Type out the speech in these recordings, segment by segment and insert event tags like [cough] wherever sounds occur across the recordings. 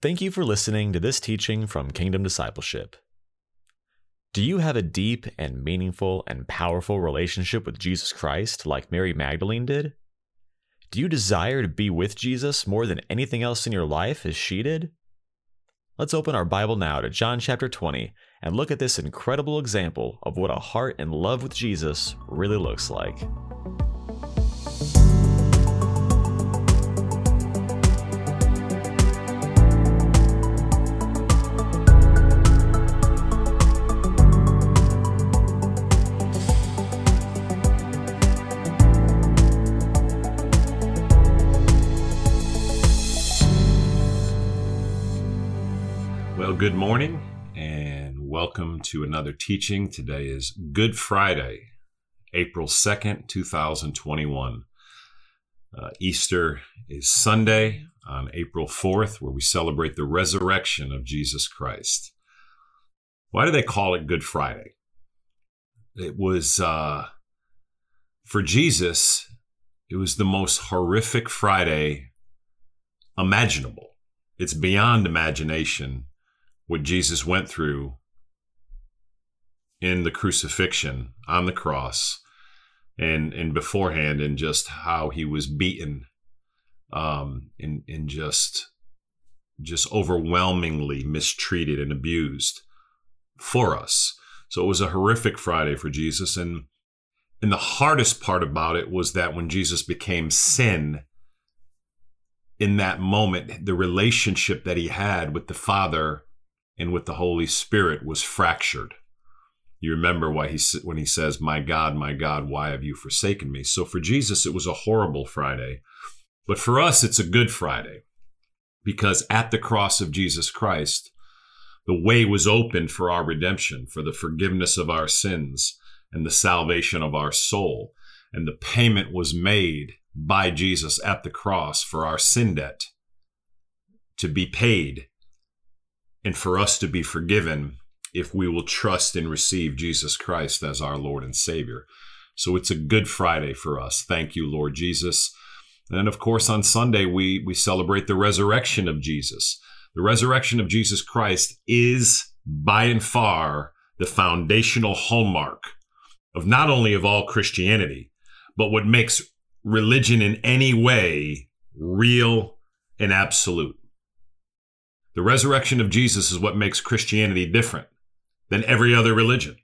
Thank you for listening to this teaching from Kingdom Discipleship. Do you have a deep and meaningful and powerful relationship with Jesus Christ like Mary Magdalene did? Do you desire to be with Jesus more than anything else in your life as she did? Let's open our Bible now to John chapter 20 and look at this incredible example of what a heart in love with Jesus really looks like. Good morning and welcome to another teaching. Today is Good Friday, April 2nd, 2021. Uh, Easter is Sunday on April 4th, where we celebrate the resurrection of Jesus Christ. Why do they call it Good Friday? It was, uh, for Jesus, it was the most horrific Friday imaginable. It's beyond imagination what Jesus went through in the crucifixion on the cross and and beforehand and just how he was beaten um and and just just overwhelmingly mistreated and abused for us. So it was a horrific friday for jesus and and the hardest part about it was that when jesus became sin in that moment the relationship that he had with the father and with the Holy Spirit was fractured. You remember why he when he says, "My God, my God, why have you forsaken me?" So for Jesus, it was a horrible Friday, but for us, it's a good Friday because at the cross of Jesus Christ, the way was opened for our redemption, for the forgiveness of our sins, and the salvation of our soul, and the payment was made by Jesus at the cross for our sin debt to be paid and for us to be forgiven if we will trust and receive Jesus Christ as our Lord and Savior. So it's a good Friday for us. Thank you, Lord Jesus. And of course, on Sunday, we, we celebrate the resurrection of Jesus. The resurrection of Jesus Christ is by and far the foundational hallmark of not only of all Christianity, but what makes religion in any way real and absolute. The resurrection of Jesus is what makes Christianity different than every other religion.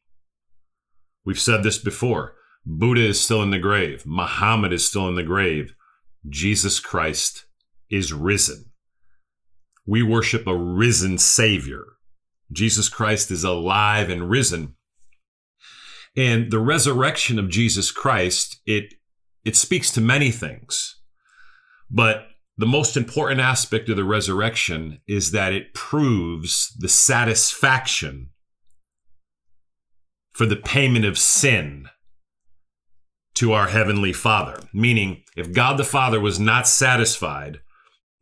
We've said this before. Buddha is still in the grave. Muhammad is still in the grave. Jesus Christ is risen. We worship a risen Savior. Jesus Christ is alive and risen. And the resurrection of Jesus Christ, it, it speaks to many things. But the most important aspect of the resurrection is that it proves the satisfaction for the payment of sin to our Heavenly Father. Meaning, if God the Father was not satisfied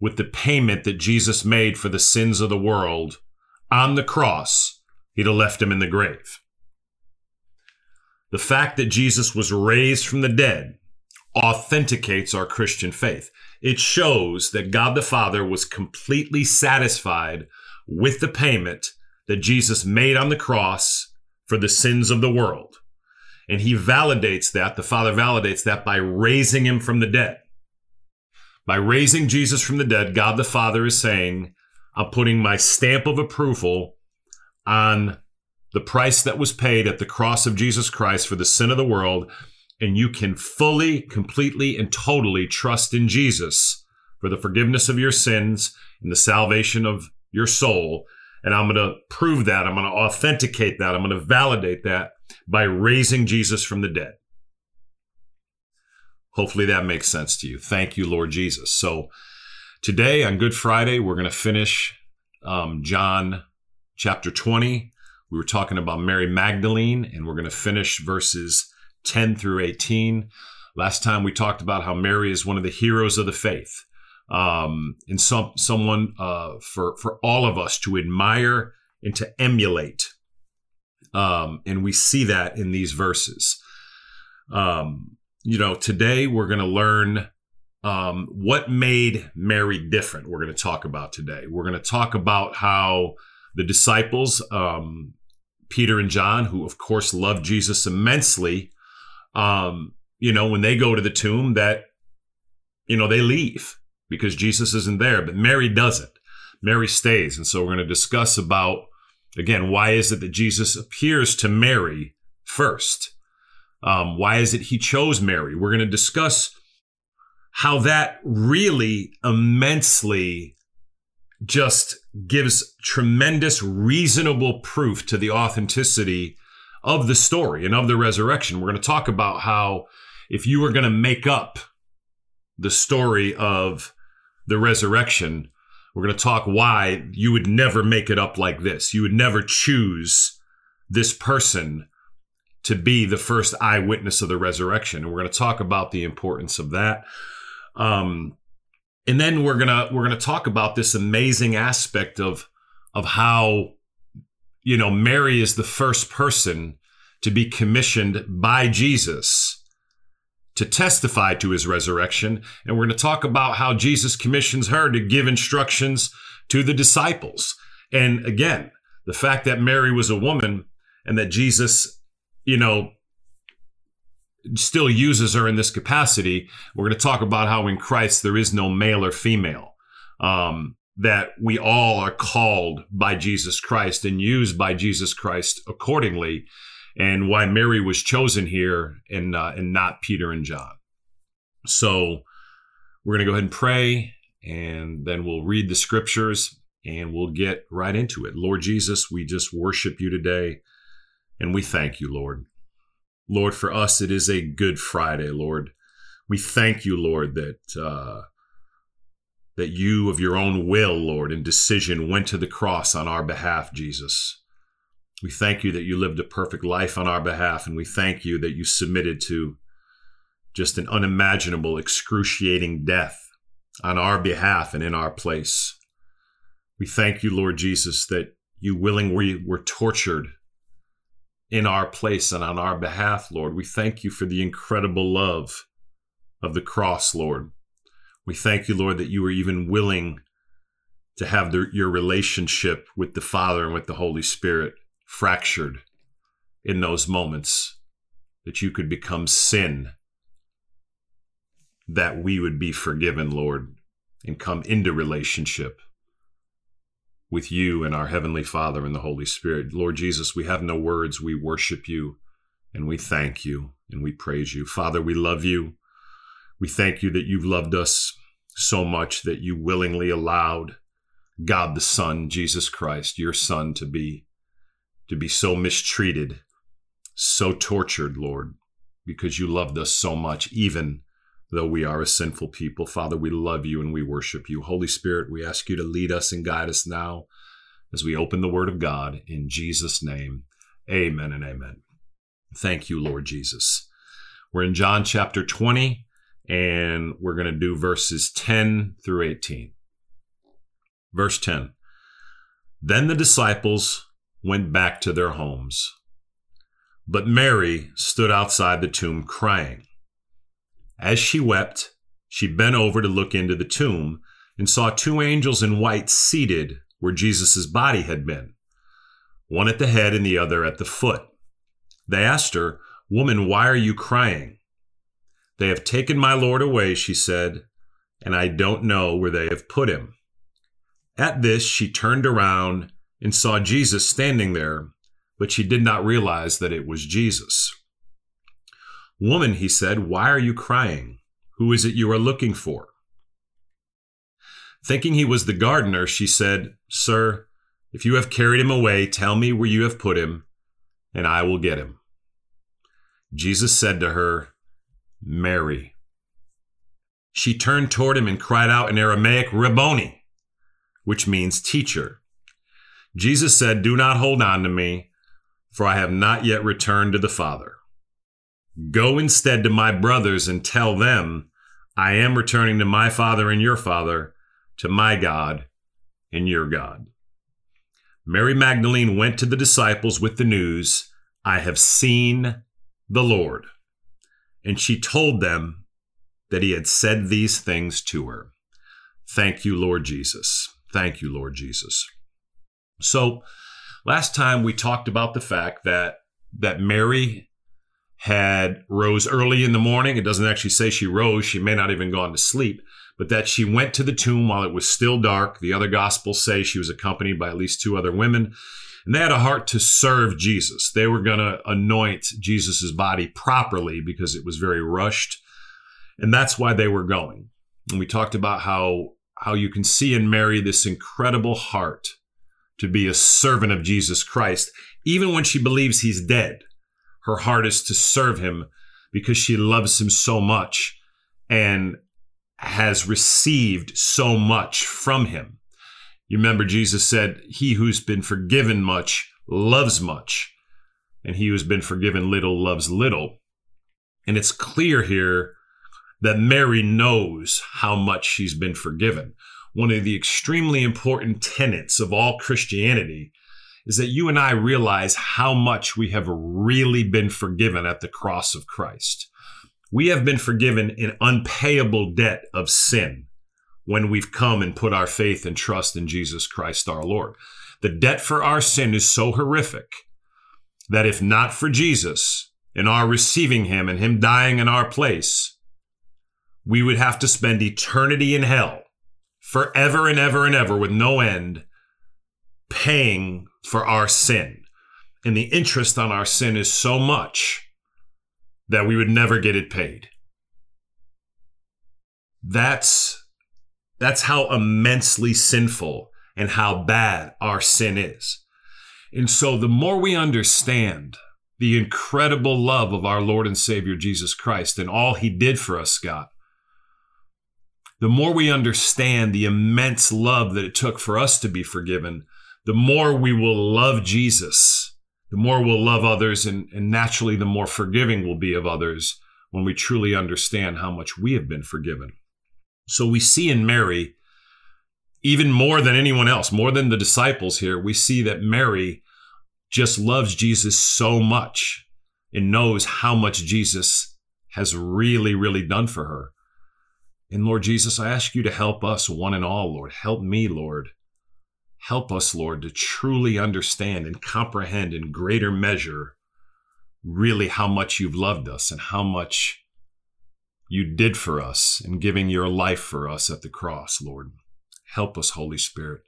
with the payment that Jesus made for the sins of the world on the cross, he'd have left him in the grave. The fact that Jesus was raised from the dead authenticates our Christian faith. It shows that God the Father was completely satisfied with the payment that Jesus made on the cross for the sins of the world. And he validates that, the Father validates that by raising him from the dead. By raising Jesus from the dead, God the Father is saying, I'm putting my stamp of approval on the price that was paid at the cross of Jesus Christ for the sin of the world and you can fully, completely, and totally trust in Jesus for the forgiveness of your sins and the salvation of your soul. And I'm going to prove that. I'm going to authenticate that. I'm going to validate that by raising Jesus from the dead. Hopefully that makes sense to you. Thank you, Lord Jesus. So today on Good Friday, we're going to finish um, John chapter 20. We were talking about Mary Magdalene, and we're going to finish verses 10 through 18. Last time we talked about how Mary is one of the heroes of the faith, um, and some someone uh, for for all of us to admire and to emulate. Um, and we see that in these verses. Um, you know, today we're going to learn um, what made Mary different, we're going to talk about today. We're going to talk about how the disciples, um, Peter and John, who of course loved Jesus immensely, um, you know, when they go to the tomb, that, you know, they leave because Jesus isn't there, but Mary doesn't. Mary stays. And so we're going to discuss about, again, why is it that Jesus appears to Mary first? Um, why is it he chose Mary? We're going to discuss how that really immensely just gives tremendous reasonable proof to the authenticity of the story and of the resurrection. We're going to talk about how if you were going to make up the story of the resurrection, we're going to talk why you would never make it up like this. You would never choose this person to be the first eyewitness of the resurrection. And we're going to talk about the importance of that. Um, and then we're gonna we're gonna talk about this amazing aspect of of how you know Mary is the first person to be commissioned by Jesus to testify to his resurrection. And we're going to talk about how Jesus commissions her to give instructions to the disciples. And again, the fact that Mary was a woman and that Jesus, you know, still uses her in this capacity. We're going to talk about how in Christ there is no male or female. Um, that we all are called by Jesus Christ and used by Jesus Christ accordingly, and why Mary was chosen here and uh, and not Peter and John. So we're going to go ahead and pray, and then we'll read the scriptures, and we'll get right into it. Lord Jesus, we just worship you today, and we thank you, Lord. Lord, for us, it is a good Friday, Lord. We thank you, Lord, that uh, that you, of your own will, Lord, and decision, went to the cross on our behalf, Jesus. We thank you that you lived a perfect life on our behalf, and we thank you that you submitted to just an unimaginable, excruciating death on our behalf and in our place. We thank you, Lord Jesus, that you willingly were tortured in our place and on our behalf, Lord. We thank you for the incredible love of the cross, Lord. We thank you, Lord, that you were even willing to have the, your relationship with the Father and with the Holy Spirit fractured in those moments, that you could become sin, that we would be forgiven, Lord, and come into relationship with you and our Heavenly Father and the Holy Spirit. Lord Jesus, we have no words. We worship you and we thank you and we praise you. Father, we love you. We thank you that you've loved us so much that you willingly allowed God the Son, Jesus Christ, your Son, to be to be so mistreated, so tortured, Lord, because you loved us so much, even though we are a sinful people. Father, we love you and we worship you. Holy Spirit, we ask you to lead us and guide us now as we open the Word of God in Jesus' name. Amen and amen. Thank you, Lord Jesus. We're in John chapter 20, and we're going to do verses 10 through 18. Verse 10 Then the disciples went back to their homes. But Mary stood outside the tomb crying. As she wept, she bent over to look into the tomb and saw two angels in white seated where Jesus' body had been, one at the head and the other at the foot. They asked her, Woman, why are you crying? They have taken my Lord away, she said, and I don't know where they have put him. At this, she turned around and saw Jesus standing there, but she did not realize that it was Jesus. Woman, he said, why are you crying? Who is it you are looking for? Thinking he was the gardener, she said, Sir, if you have carried him away, tell me where you have put him, and I will get him. Jesus said to her, Mary. She turned toward him and cried out in Aramaic, Rabboni, which means teacher. Jesus said, Do not hold on to me, for I have not yet returned to the Father. Go instead to my brothers and tell them, I am returning to my Father and your Father, to my God and your God. Mary Magdalene went to the disciples with the news, I have seen the Lord. And she told them that he had said these things to her. Thank you, Lord Jesus. Thank you, Lord Jesus. So, last time we talked about the fact that that Mary had rose early in the morning. It doesn't actually say she rose. She may not even gone to sleep, but that she went to the tomb while it was still dark. The other gospels say she was accompanied by at least two other women. And they had a heart to serve Jesus. They were going to anoint Jesus' body properly because it was very rushed. And that's why they were going. And we talked about how, how you can see in Mary this incredible heart to be a servant of Jesus Christ, even when she believes he's dead. Her heart is to serve him because she loves him so much and has received so much from him. You remember Jesus said, He who's been forgiven much loves much, and he who's been forgiven little loves little. And it's clear here that Mary knows how much she's been forgiven. One of the extremely important tenets of all Christianity is that you and I realize how much we have really been forgiven at the cross of Christ. We have been forgiven an unpayable debt of sin when we've come and put our faith and trust in Jesus Christ our Lord. The debt for our sin is so horrific that if not for Jesus and our receiving him and him dying in our place, we would have to spend eternity in hell forever and ever and ever with no end paying for our sin. And the interest on our sin is so much that we would never get it paid. That's that's how immensely sinful and how bad our sin is. And so the more we understand the incredible love of our Lord and Savior Jesus Christ and all he did for us, Scott, the more we understand the immense love that it took for us to be forgiven, the more we will love Jesus, the more we'll love others, and, and naturally, the more forgiving we'll be of others when we truly understand how much we have been forgiven. So we see in Mary, even more than anyone else, more than the disciples here, we see that Mary just loves Jesus so much and knows how much Jesus has really, really done for her. And Lord Jesus, I ask you to help us, one and all, Lord. Help me, Lord, Help us, Lord, to truly understand and comprehend in greater measure really how much you've loved us and how much you did for us in giving your life for us at the cross, Lord. Help us, Holy Spirit.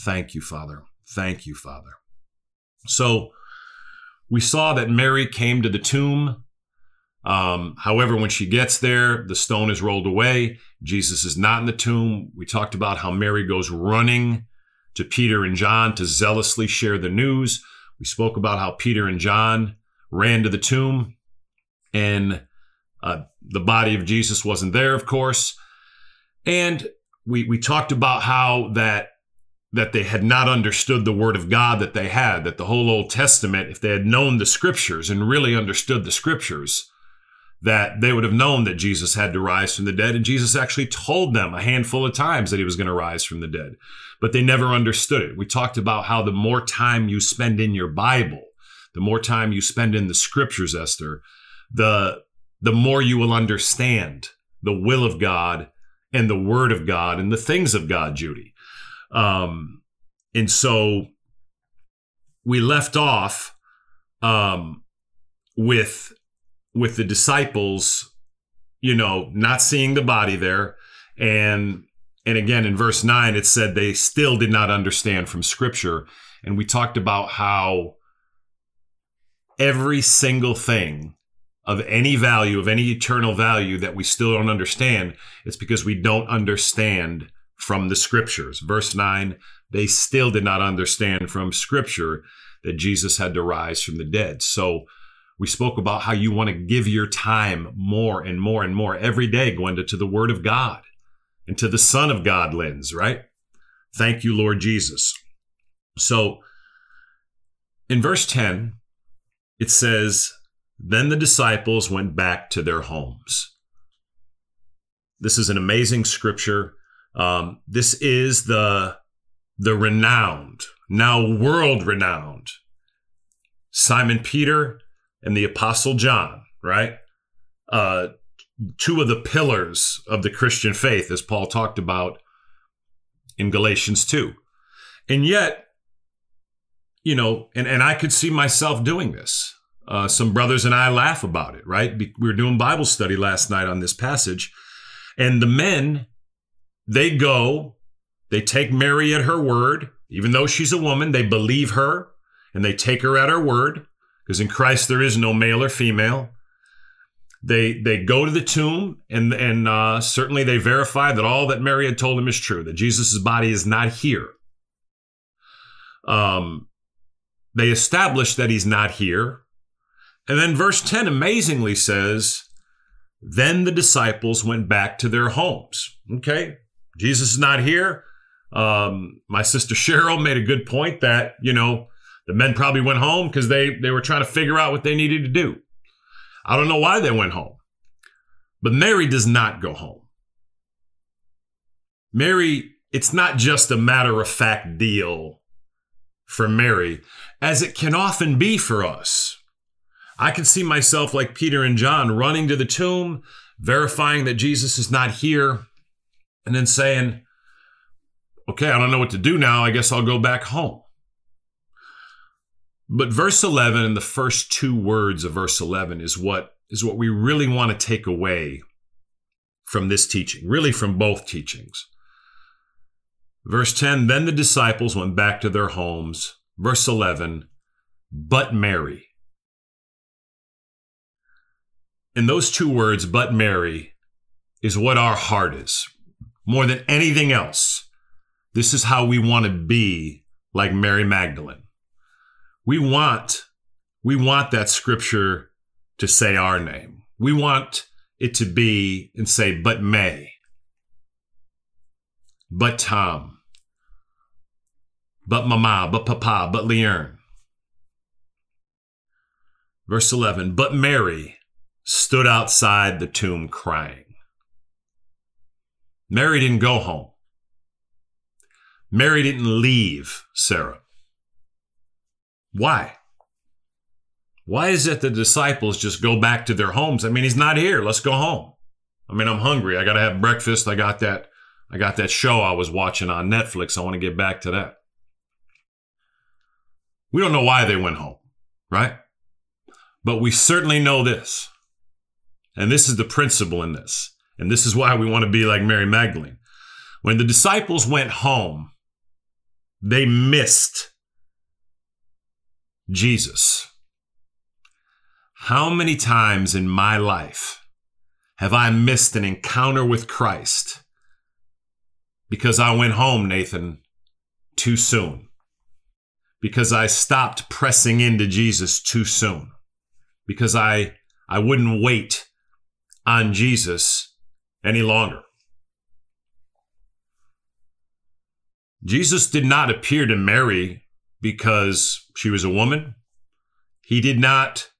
Thank you, Father. Thank you, Father. So we saw that Mary came to the tomb. Um, however, when she gets there, the stone is rolled away. Jesus is not in the tomb. We talked about how Mary goes running to Peter and John to zealously share the news. We spoke about how Peter and John ran to the tomb and uh, the body of Jesus wasn't there, of course. And we, we talked about how that that they had not understood the word of God that they had, that the whole Old Testament, if they had known the scriptures and really understood the scriptures, that they would have known that Jesus had to rise from the dead. And Jesus actually told them a handful of times that he was going to rise from the dead, but they never understood it. We talked about how the more time you spend in your Bible, the more time you spend in the scriptures, Esther, the, the more you will understand the will of God and the word of God and the things of God, Judy. Um, and so we left off um, with with the disciples, you know, not seeing the body there. And and again in verse 9 it said they still did not understand from scripture. And we talked about how every single thing of any value, of any eternal value that we still don't understand, it's because we don't understand from the scriptures. Verse 9, they still did not understand from scripture that Jesus had to rise from the dead. So we spoke about how you want to give your time more and more and more every day, Gwenda, to the Word of God and to the Son of God lens, right? Thank you, Lord Jesus. So in verse 10, it says, Then the disciples went back to their homes. This is an amazing scripture. Um, this is the, the renowned, now world renowned Simon Peter and the Apostle John, right? Uh, two of the pillars of the Christian faith, as Paul talked about in Galatians 2. And yet, you know, and, and I could see myself doing this. Uh, some brothers and I laugh about it, right? We were doing Bible study last night on this passage, and the men, they go, they take Mary at her word, even though she's a woman, they believe her and they take her at her word, because in Christ there is no male or female. They they go to the tomb and and uh, certainly they verify that all that Mary had told them is true, that Jesus' body is not here. Um, they establish that he's not here. And then verse 10 amazingly says, Then the disciples went back to their homes. Okay, Jesus is not here. Um, my sister Cheryl made a good point that, you know, the men probably went home because they, they were trying to figure out what they needed to do. I don't know why they went home. But Mary does not go home. Mary, it's not just a matter of fact deal for Mary, as it can often be for us. I can see myself like Peter and John running to the tomb, verifying that Jesus is not here, and then saying, Okay, I don't know what to do now. I guess I'll go back home. But verse 11 and the first two words of verse 11 is what is what we really want to take away from this teaching, really from both teachings. Verse 10 Then the disciples went back to their homes. Verse 11 But Mary. And those two words, but Mary, is what our heart is. More than anything else, this is how we want to be like Mary Magdalene. We want, we want that scripture to say our name. We want it to be and say, but May, but Tom, but Mama, but Papa, but Leern. Verse 11, but Mary stood outside the tomb crying. Mary didn't go home. Mary didn't leave Sarah. Why? Why is it the disciples just go back to their homes? I mean, he's not here. Let's go home. I mean, I'm hungry. I got to have breakfast. I got that I got that show I was watching on Netflix. I want to get back to that. We don't know why they went home, right? But we certainly know this. And this is the principle in this. And this is why we want to be like Mary Magdalene. When the disciples went home, they missed Jesus. How many times in my life have I missed an encounter with Christ because I went home, Nathan, too soon? Because I stopped pressing into Jesus too soon? Because I, I wouldn't wait on Jesus any longer? Jesus did not appear to Mary because she was a woman. He did not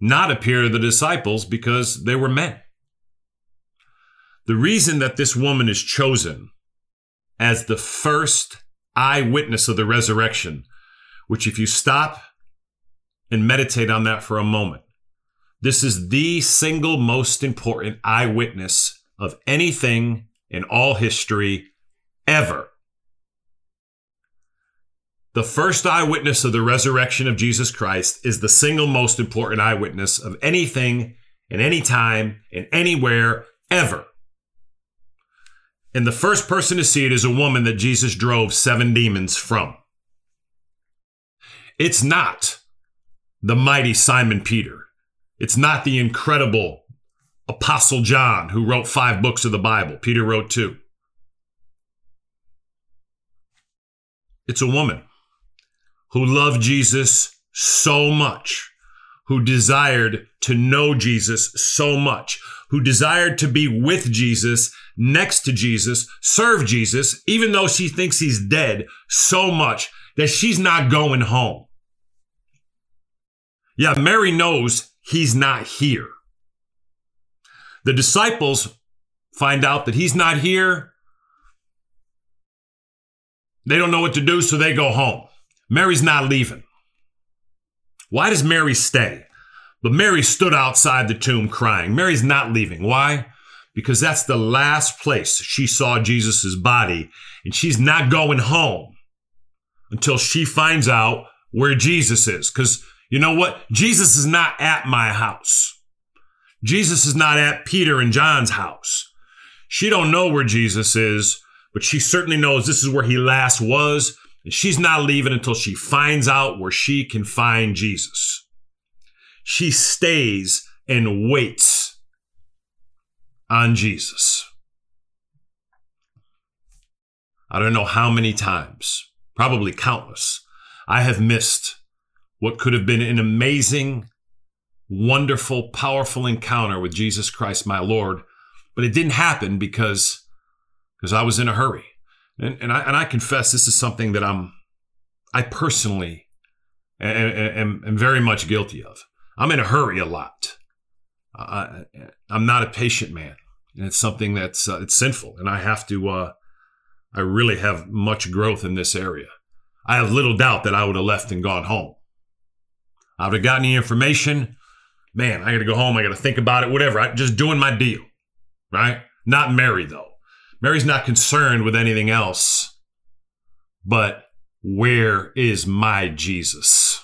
not appear to the disciples because they were men. The reason that this woman is chosen as the first eyewitness of the resurrection, which if you stop and meditate on that for a moment, this is the single most important eyewitness of anything in all history ever. The first eyewitness of the resurrection of Jesus Christ is the single most important eyewitness of anything in any time, and anywhere, ever. And the first person to see it is a woman that Jesus drove seven demons from. It's not the mighty Simon Peter. It's not the incredible Apostle John who wrote five books of the Bible. Peter wrote two. It's a woman who loved Jesus so much, who desired to know Jesus so much, who desired to be with Jesus, next to Jesus, serve Jesus, even though she thinks he's dead so much that she's not going home. Yeah, Mary knows he's not here. The disciples find out that he's not here. They don't know what to do, so they go home. Mary's not leaving. Why does Mary stay? But Mary stood outside the tomb crying. Mary's not leaving. Why? Because that's the last place she saw Jesus' body, and she's not going home until she finds out where Jesus is. Because you know what? Jesus is not at my house. Jesus is not at Peter and John's house. She don't know where Jesus is, but she certainly knows this is where he last was, and she's not leaving until she finds out where she can find Jesus. She stays and waits on Jesus. I don't know how many times, probably countless, I have missed what could have been an amazing, wonderful, powerful encounter with Jesus Christ, my Lord, but it didn't happen because because I was in a hurry. And, and I and I confess this is something that I'm I personally am, am, am very much guilty of. I'm in a hurry a lot. I, I'm not a patient man, and it's something that's uh, it's sinful, and I have to. Uh, I really have much growth in this area. I have little doubt that I would have left and gone home. I would have gotten the information. Man, I got to go home. I got to think about it. Whatever. I'm just doing my deal, right? Not Mary though. Mary's not concerned with anything else. But where is my Jesus?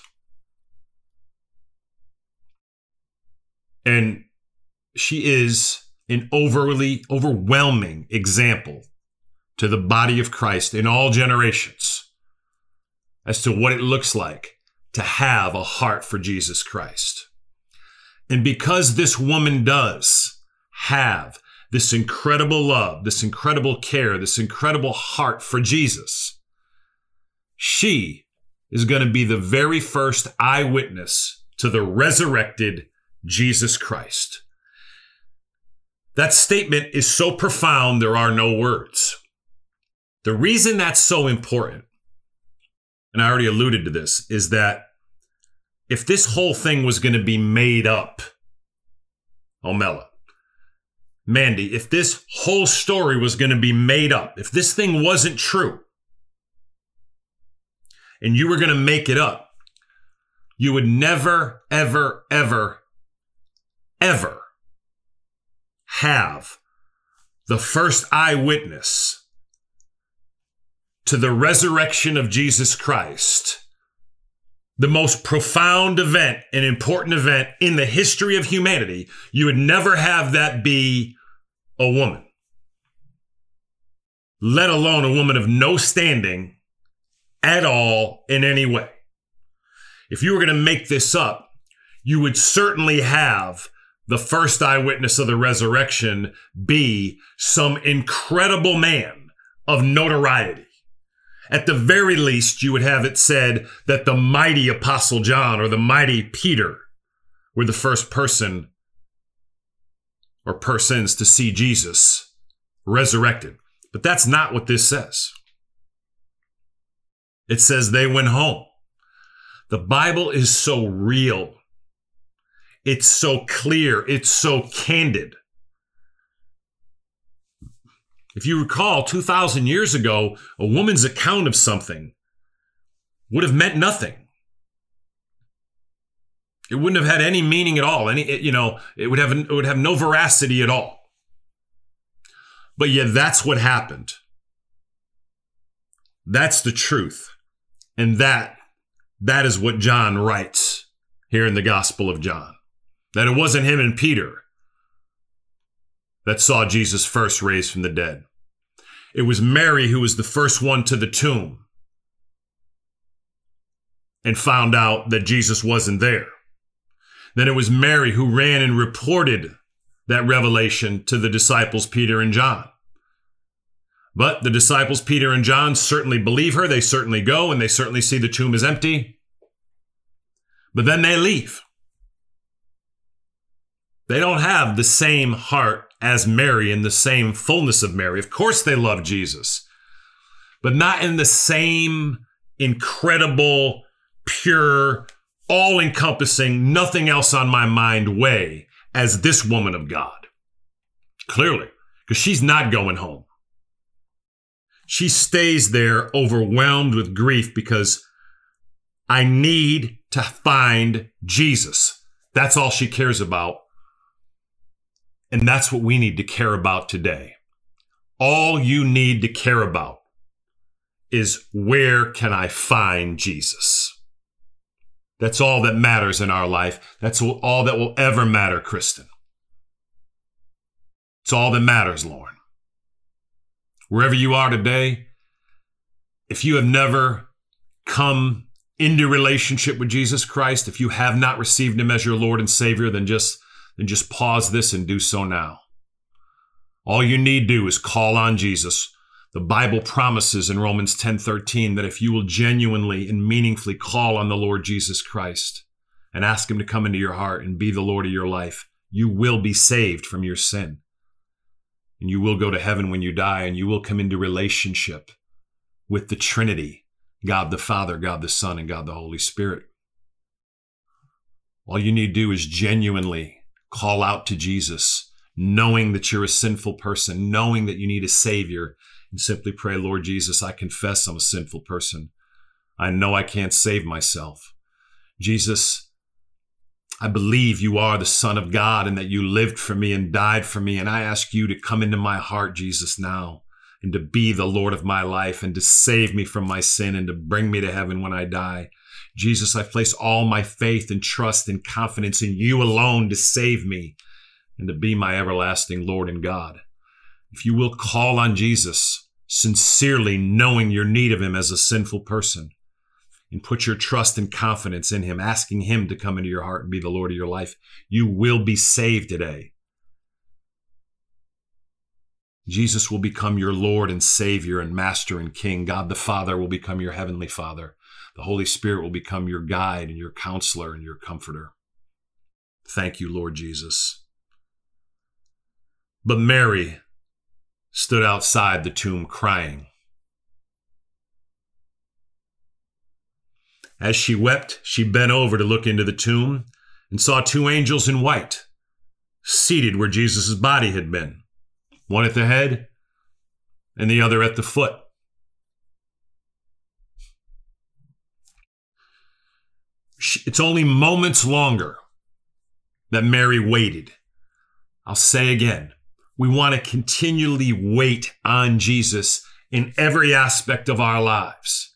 And she is an overly overwhelming example to the body of Christ in all generations as to what it looks like to have a heart for Jesus Christ. And because this woman does have this incredible love, this incredible care, this incredible heart for Jesus, she is going to be the very first eyewitness to the resurrected Jesus Christ. That statement is so profound, there are no words. The reason that's so important, and I already alluded to this, is that if this whole thing was going to be made up, Omela, Mandy, if this whole story was going to be made up, if this thing wasn't true, and you were going to make it up, you would never, ever, ever, ever have the first eyewitness to the resurrection of Jesus Christ, the most profound event and important event in the history of humanity, you would never have that be a woman, let alone a woman of no standing at all in any way. If you were going to make this up, you would certainly have the first eyewitness of the resurrection be some incredible man of notoriety. At the very least, you would have it said that the mighty Apostle John or the mighty Peter were the first person or persons to see Jesus resurrected. But that's not what this says. It says they went home. The Bible is so real. It's so clear. It's so candid. If you recall, 2,000 years ago, a woman's account of something would have meant nothing. It wouldn't have had any meaning at all. Any, you know, it would have it would have no veracity at all. But yet, that's what happened. That's the truth, and that that is what John writes here in the Gospel of John. That it wasn't him and Peter that saw Jesus first raised from the dead. It was Mary who was the first one to the tomb and found out that Jesus wasn't there. Then it was Mary who ran and reported that revelation to the disciples Peter and John. But the disciples Peter and John certainly believe her. They certainly go and they certainly see the tomb is empty. But then they leave. They don't have the same heart as Mary in the same fullness of Mary. Of course, they love Jesus, but not in the same incredible, pure, all encompassing, nothing else on my mind way as this woman of God. Clearly, because she's not going home. She stays there overwhelmed with grief because I need to find Jesus. That's all she cares about. And that's what we need to care about today. All you need to care about is where can I find Jesus? That's all that matters in our life. That's all that will ever matter, Kristen. It's all that matters, Lauren. Wherever you are today, if you have never come into relationship with Jesus Christ, if you have not received him as your Lord and Savior, then just then just pause this and do so now. All you need do is call on Jesus. The Bible promises in Romans 10:13 that if you will genuinely and meaningfully call on the Lord Jesus Christ and ask him to come into your heart and be the Lord of your life, you will be saved from your sin. And you will go to heaven when you die and you will come into relationship with the Trinity God the Father, God the Son, and God the Holy Spirit. All you need to do is genuinely call out to Jesus, knowing that you're a sinful person, knowing that you need a Savior, and simply pray, Lord Jesus, I confess I'm a sinful person. I know I can't save myself. Jesus, I believe you are the Son of God and that you lived for me and died for me. And I ask you to come into my heart, Jesus, now and to be the Lord of my life and to save me from my sin and to bring me to heaven when I die. Jesus, I place all my faith and trust and confidence in you alone to save me and to be my everlasting Lord and God. If you will call on Jesus, sincerely knowing your need of him as a sinful person, and put your trust and confidence in him, asking him to come into your heart and be the Lord of your life, you will be saved today. Jesus will become your Lord and Savior and Master and King. God the Father will become your Heavenly Father. The Holy Spirit will become your guide and your counselor and your comforter. Thank you, Lord Jesus. But Mary stood outside the tomb crying. As she wept, she bent over to look into the tomb and saw two angels in white seated where Jesus' body had been one at the head and the other at the foot. It's only moments longer that Mary waited. I'll say again, we want to continually wait on Jesus in every aspect of our lives.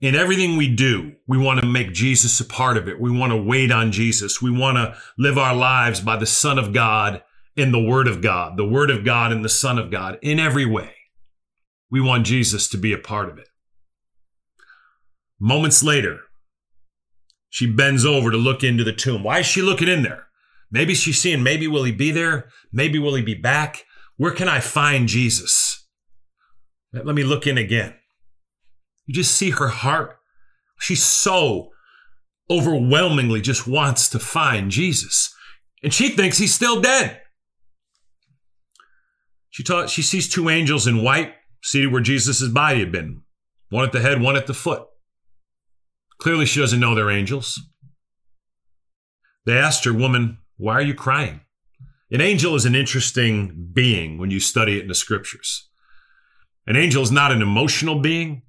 In everything we do, we want to make Jesus a part of it. We want to wait on Jesus. We want to live our lives by the Son of God in the Word of God, the Word of God and the Son of God in every way. We want Jesus to be a part of it. Moments later, she bends over to look into the tomb. Why is she looking in there? Maybe she's seeing, maybe will he be there? Maybe will he be back? Where can I find Jesus? Let me look in again. You just see her heart. She's so overwhelmingly just wants to find Jesus. And she thinks he's still dead. She taught she sees two angels in white seated where Jesus' body had been, one at the head, one at the foot. Clearly, she doesn't know they're angels. They asked her, Woman, why are you crying? An angel is an interesting being when you study it in the scriptures. An angel is not an emotional being.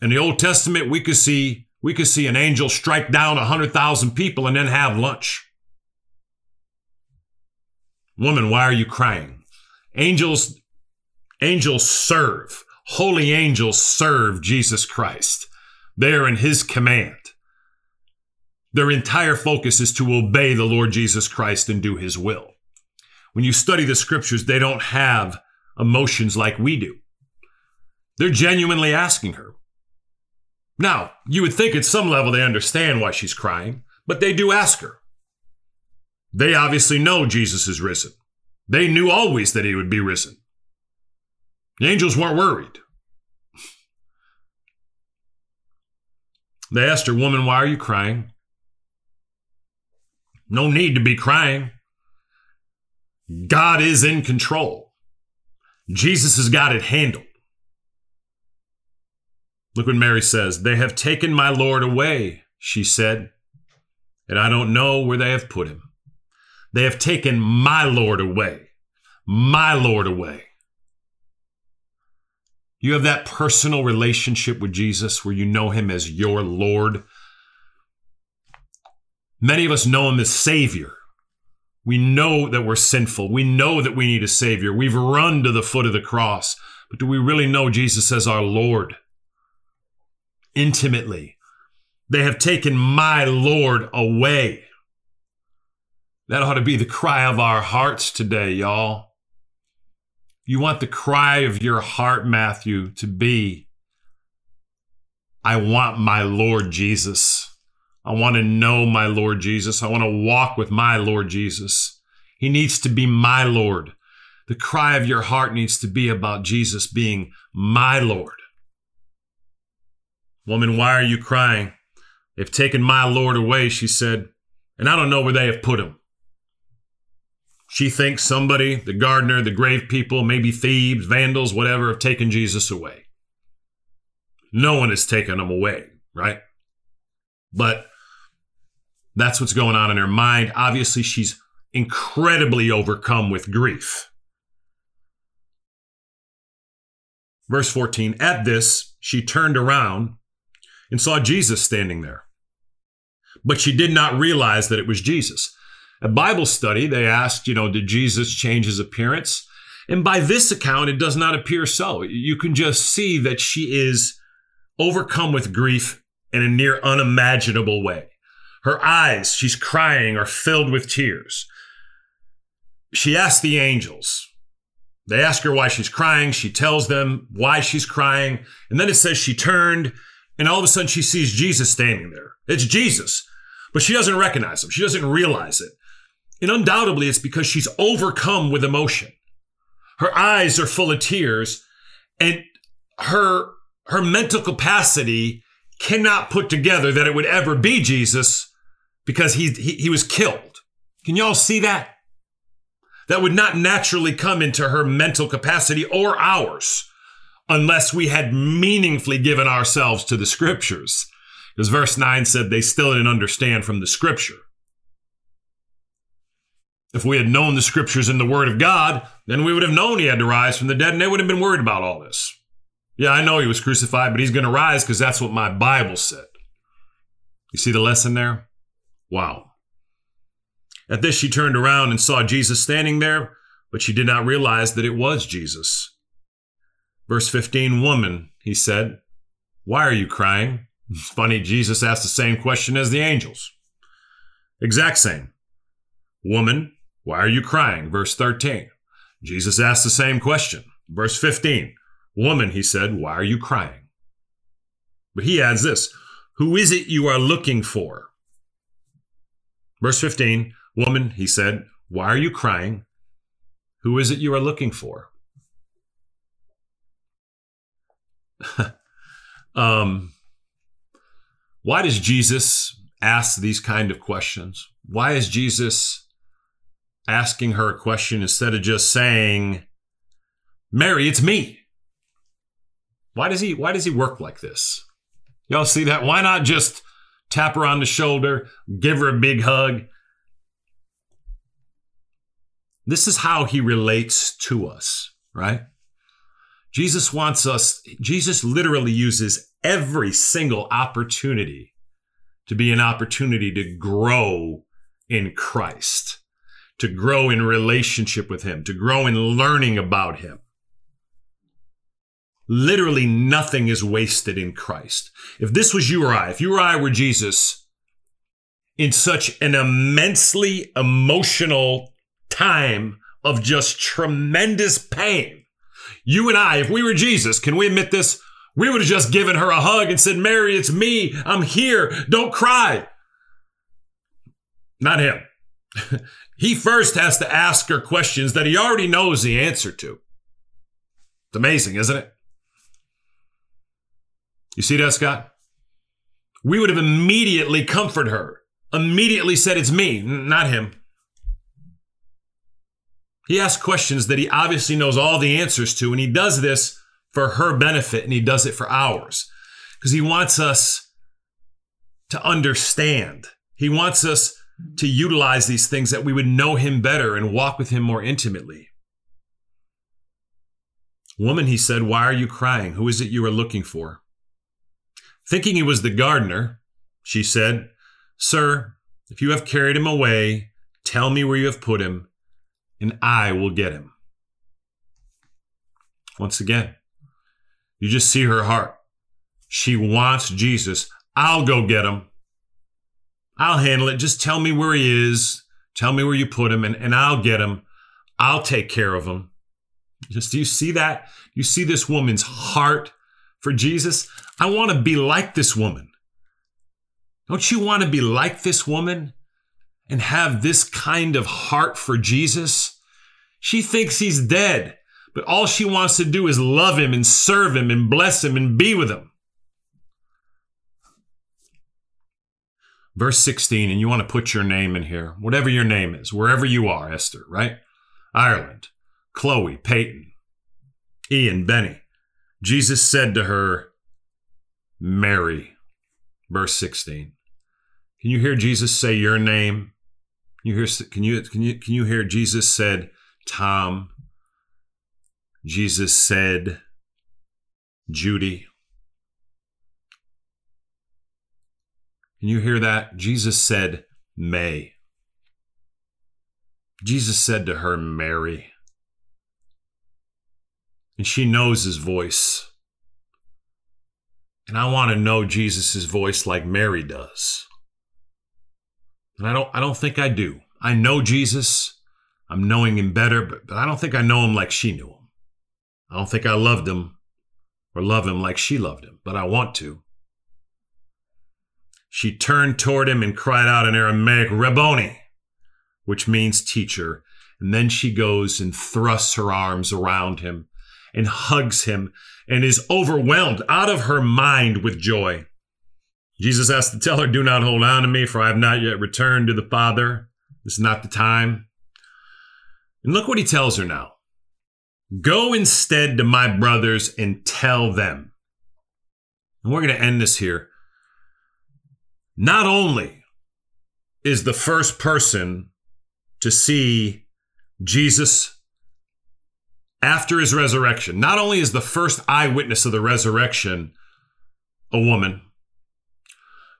In the Old Testament, we could see we could see an angel strike down a hundred thousand people and then have lunch. Woman, why are you crying? Angels, angels serve. Holy angels serve Jesus Christ. They are in his command. Their entire focus is to obey the Lord Jesus Christ and do his will. When you study the scriptures, they don't have emotions like we do. They're genuinely asking her. Now, you would think at some level they understand why she's crying, but they do ask her. They obviously know Jesus is risen. They knew always that he would be risen. The angels weren't worried. They asked her, Woman, why are you crying? No need to be crying. God is in control. Jesus has got it handled. Look what Mary says. They have taken my Lord away, she said, and I don't know where they have put him. They have taken my Lord away. My Lord away. You have that personal relationship with Jesus where you know him as your Lord. Many of us know him as Savior. We know that we're sinful. We know that we need a Savior. We've run to the foot of the cross. But do we really know Jesus as our Lord? Intimately. They have taken my Lord away. That ought to be the cry of our hearts today, y'all. You want the cry of your heart, Matthew, to be I want my Lord Jesus. I want to know my Lord Jesus. I want to walk with my Lord Jesus. He needs to be my Lord. The cry of your heart needs to be about Jesus being my Lord. Woman, why are you crying? They've taken my Lord away, she said, and I don't know where they have put him. She thinks somebody, the gardener, the grave people, maybe thieves, vandals, whatever, have taken Jesus away. No one has taken him away, right? But that's what's going on in her mind. Obviously, she's incredibly overcome with grief. Verse 14 At this, she turned around and saw Jesus standing there. But she did not realize that it was Jesus. At Bible study, they asked, you know, did Jesus change his appearance? And by this account, it does not appear so. You can just see that she is overcome with grief in a near unimaginable way. Her eyes, she's crying, are filled with tears. She asks the angels. They ask her why she's crying. She tells them why she's crying. And then it says she turned, and all of a sudden she sees Jesus standing there. It's Jesus, but she doesn't recognize him. She doesn't realize it. And undoubtedly, it's because she's overcome with emotion. Her eyes are full of tears, and her her mental capacity cannot put together that it would ever be Jesus because he, he, he was killed. Can y'all see that? That would not naturally come into her mental capacity or ours unless we had meaningfully given ourselves to the scriptures. Because verse 9 said they still didn't understand from the scripture. If we had known the scriptures and the word of God, then we would have known he had to rise from the dead and they would have been worried about all this. Yeah, I know he was crucified, but he's going to rise because that's what my Bible said. You see the lesson there? Wow. At this, she turned around and saw Jesus standing there, but she did not realize that it was Jesus. Verse 15 Woman, he said, why are you crying? It's [laughs] funny, Jesus asked the same question as the angels. Exact same. Woman, why are you crying? Verse 13. Jesus asked the same question. Verse 15. Woman, he said, why are you crying? But he adds this Who is it you are looking for? Verse 15 Woman, he said, why are you crying? Who is it you are looking for? [laughs] um, why does Jesus ask these kind of questions? Why is Jesus asking her a question instead of just saying, Mary, it's me? Why does he why does he work like this? Y'all see that? Why not just tap her on the shoulder, give her a big hug? This is how he relates to us, right? Jesus wants us, Jesus literally uses every single opportunity to be an opportunity to grow in Christ, to grow in relationship with Him, to grow in learning about Him. Literally nothing is wasted in Christ. If this was you or I, if you or I were Jesus in such an immensely emotional time of just tremendous pain, you and I, if we were Jesus, can we admit this? We would have just given her a hug and said, Mary, it's me. I'm here. Don't cry. Not him. [laughs] he first has to ask her questions that he already knows the answer to. It's amazing, isn't it? You see that, Scott? We would have immediately comforted her, immediately said, It's me, not him. He asks questions that he obviously knows all the answers to, and he does this for her benefit and he does it for ours because he wants us to understand. He wants us to utilize these things that we would know him better and walk with him more intimately. Woman, he said, why are you crying? Who is it you are looking for? Thinking he was the gardener, she said, Sir, If you have carried him away, tell me where you have put him, and I will get him. Once again, you just see her heart. She wants Jesus. I'll go get him. I'll handle it. Just tell me where he is. Tell me where you put him, and, and I'll get him. I'll take care of him. Just do you see that? You see this woman's heart for Jesus? I want to be like this woman. Don't you want to be like this woman and have this kind of heart for Jesus? She thinks he's dead, but all she wants to do is love him and serve him and bless him and be with him. Verse 16, and you want to put your name in here, whatever your name is, wherever you are, Esther, right? Ireland, Chloe, Peyton, Ian, Benny. Jesus said to her, Mary. Verse 16. Can you hear Jesus say your name? Can you hear can you can you can you hear Jesus said Tom? Jesus said Judy. Can you hear that? Jesus said May. Jesus said to her Mary. And she knows his voice. And I want to know Jesus' voice like Mary does. And I don't I don't think I do. I know Jesus. I'm knowing him better, but, but I don't think I know him like she knew him. I don't think I loved him or love him like she loved him, but I want to. She turned toward him and cried out in Aramaic, Rabboni, which means teacher. And then she goes and thrusts her arms around him and hugs him and is overwhelmed out of her mind with joy. Jesus has to tell her, Do not hold on to me, for I have not yet returned to the Father. This is not the time. And look what he tells her now Go instead to my brothers and tell them. And we're going to end this here. Not only is the first person to see Jesus after his resurrection, not only is the first eyewitness of the resurrection a woman,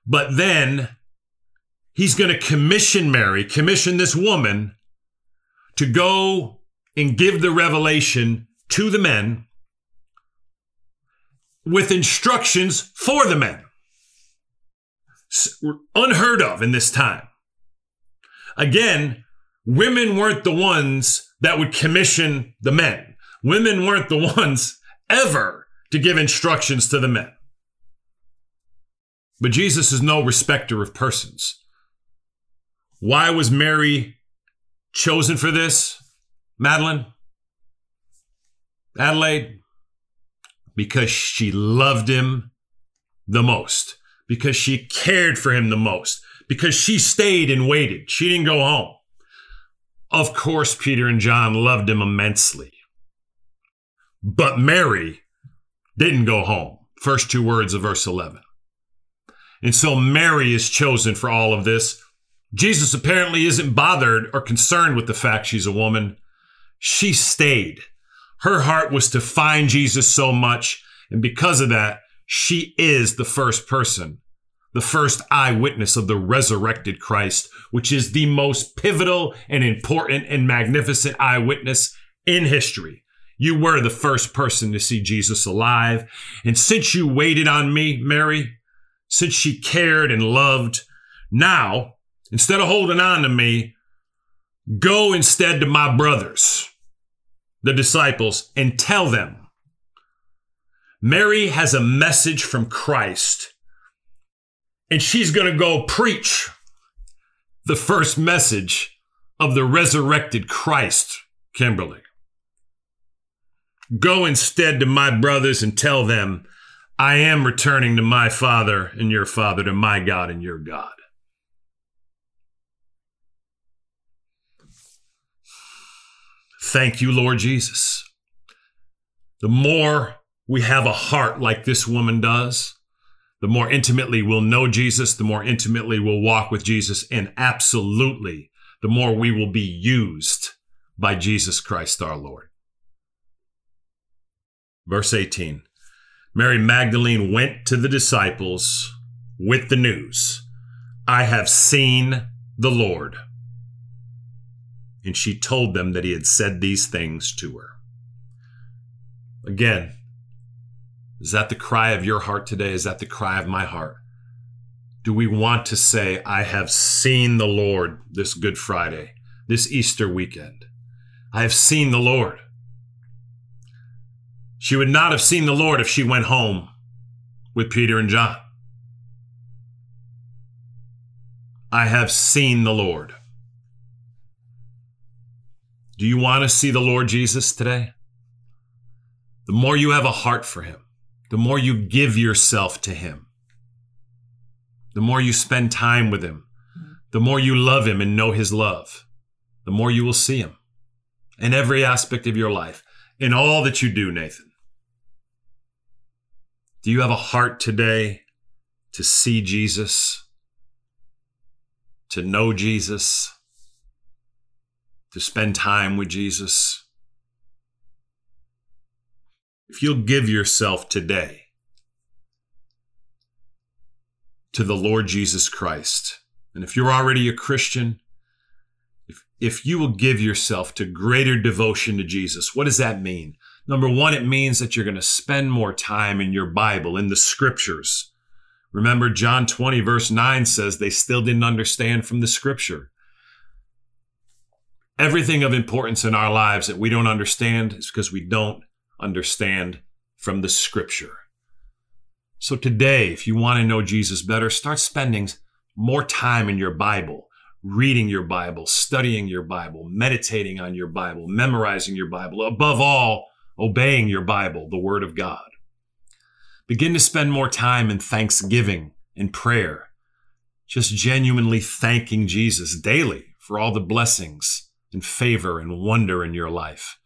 but then he's going to commission Mary, commission this woman to go and give the revelation to the men with instructions for the men. Unheard of in this time. Again, women weren't the ones that would commission the men. Women weren't the [laughs] ones ever to give instructions to the men. But Jesus is no respecter of persons. Why was Mary chosen for this, Madeline? Adelaide? Because she loved him the most, because she cared for him the most, because she stayed and waited. She didn't go home. Of course, Peter and John loved him immensely. But Mary didn't go home. First two words of verse 11. And so Mary is chosen for all of this. Jesus apparently isn't bothered or concerned with the fact she's a woman. She stayed. Her heart was to find Jesus so much. And because of that, she is the first person, the first eyewitness of the resurrected Christ, which is the most pivotal and important and magnificent eyewitness in history. You were the first person to see Jesus alive. And since you waited on me, Mary, since she cared and loved. Now, instead of holding on to me, go instead to my brothers, the disciples, and tell them Mary has a message from Christ, and she's going to go preach the first message of the resurrected Christ, Kimberly. Go instead to my brothers and tell them I am returning to my Father and your Father, to my God and your God. Thank you, Lord Jesus. The more we have a heart like this woman does, the more intimately we'll know Jesus, the more intimately we'll walk with Jesus, and absolutely, the more we will be used by Jesus Christ our Lord. Verse 18 Mary Magdalene went to the disciples with the news I have seen the Lord. And she told them that he had said these things to her. Again, is that the cry of your heart today? Is that the cry of my heart? Do we want to say, I have seen the Lord this Good Friday, this Easter weekend? I have seen the Lord. She would not have seen the Lord if she went home with Peter and John. I have seen the Lord. Do you want to see the Lord Jesus today? The more you have a heart for him, the more you give yourself to him, the more you spend time with him, the more you love him and know his love, the more you will see him in every aspect of your life, in all that you do, Nathan. Do you have a heart today to see Jesus, to know Jesus, to spend time with Jesus? If you'll give yourself today to the Lord Jesus Christ, and if you're already a Christian, if, if you will give yourself to greater devotion to Jesus, what does that mean? Number one, it means that you're going to spend more time in your Bible, in the scriptures. Remember, John 20, verse 9 says they still didn't understand from the scripture. Everything of importance in our lives that we don't understand is because we don't understand from the scripture. So today, if you want to know Jesus better, start spending more time in your Bible, reading your Bible, studying your Bible, meditating on your Bible, memorizing your Bible. Above all, obeying your Bible, the Word of God. Begin to spend more time in thanksgiving and prayer, just genuinely thanking Jesus daily for all the blessings and favor and wonder in your life.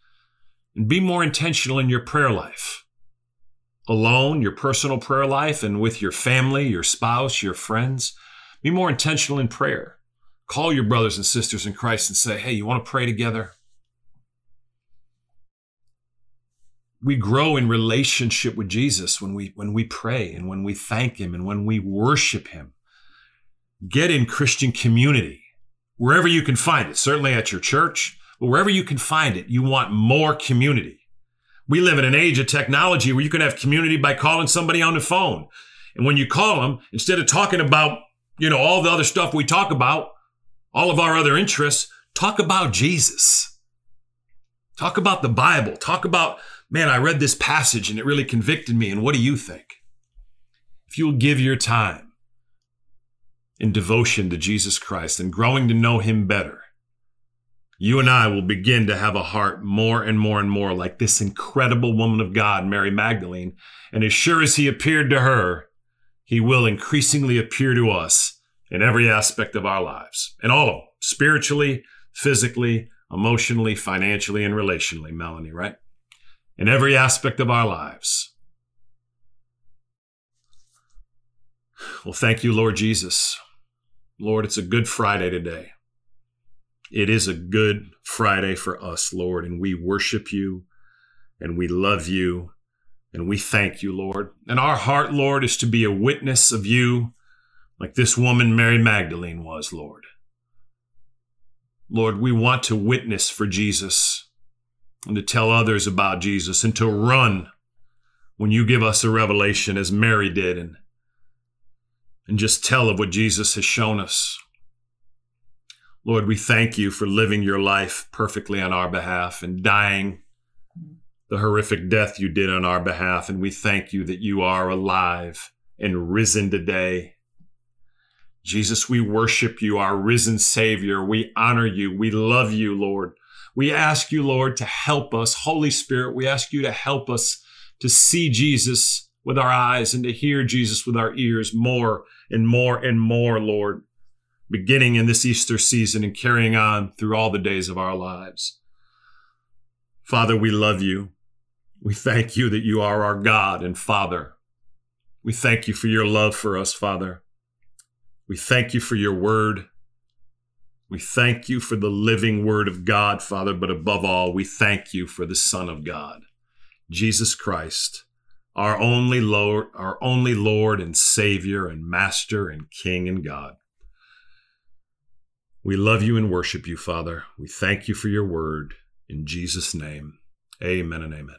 And be more intentional in your prayer life. Alone, your personal prayer life, and with your family, your spouse, your friends. Be more intentional in prayer. Call your brothers and sisters in Christ and say, hey, you want to pray together? we grow in relationship with Jesus when we when we pray and when we thank him and when we worship him. Get in Christian community wherever you can find it, certainly at your church, wherever you can find it, you want more community. We live in an age of technology where you can have community by calling somebody on the phone. And when you call them, instead of talking about, you know, all the other stuff we talk about, all of our other interests, talk about Jesus. Talk about the Bible. Talk about man, I read this passage and it really convicted me. And what do you think? If you'll give your time in devotion to Jesus Christ and growing to know him better, you and I will begin to have a heart more and more and more like this incredible woman of God, Mary Magdalene. And as sure as he appeared to her, he will increasingly appear to us in every aspect of our lives, and all of them, spiritually, physically, emotionally, financially, and relationally, Melanie, right? in every aspect of our lives. Well, thank you, Lord Jesus. Lord, it's a good Friday today. It is a good Friday for us, Lord, and we worship you and we love you and we thank you, Lord. And our heart, Lord, is to be a witness of you like this woman, Mary Magdalene, was, Lord. Lord, we want to witness for Jesus and to tell others about Jesus and to run when you give us a revelation as Mary did and and just tell of what Jesus has shown us. Lord, we thank you for living your life perfectly on our behalf and dying the horrific death you did on our behalf. And we thank you that you are alive and risen today. Jesus, we worship you, our risen Savior. We honor you. We love you, Lord. We ask you, Lord, to help us. Holy Spirit, we ask you to help us to see Jesus with our eyes and to hear Jesus with our ears more and more and more, Lord, beginning in this Easter season and carrying on through all the days of our lives. Father, we love you. We thank you that you are our God and Father. We thank you for your love for us, Father. We thank you for your word. We thank you for the living word of God, Father, but above all, we thank you for the Son of God, Jesus Christ, our only Lord, our only Lord and Savior and Master and King and God. We love you and worship you, Father. We thank you for your word. In Jesus' name, amen and amen.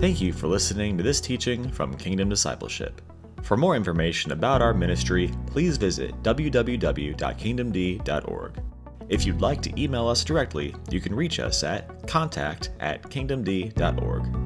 Thank you for listening to this teaching from Kingdom Discipleship. For more information about our ministry, please visit www.kingdomd.org. If you'd like to email us directly, you can reach us at contact at kingdomd.org.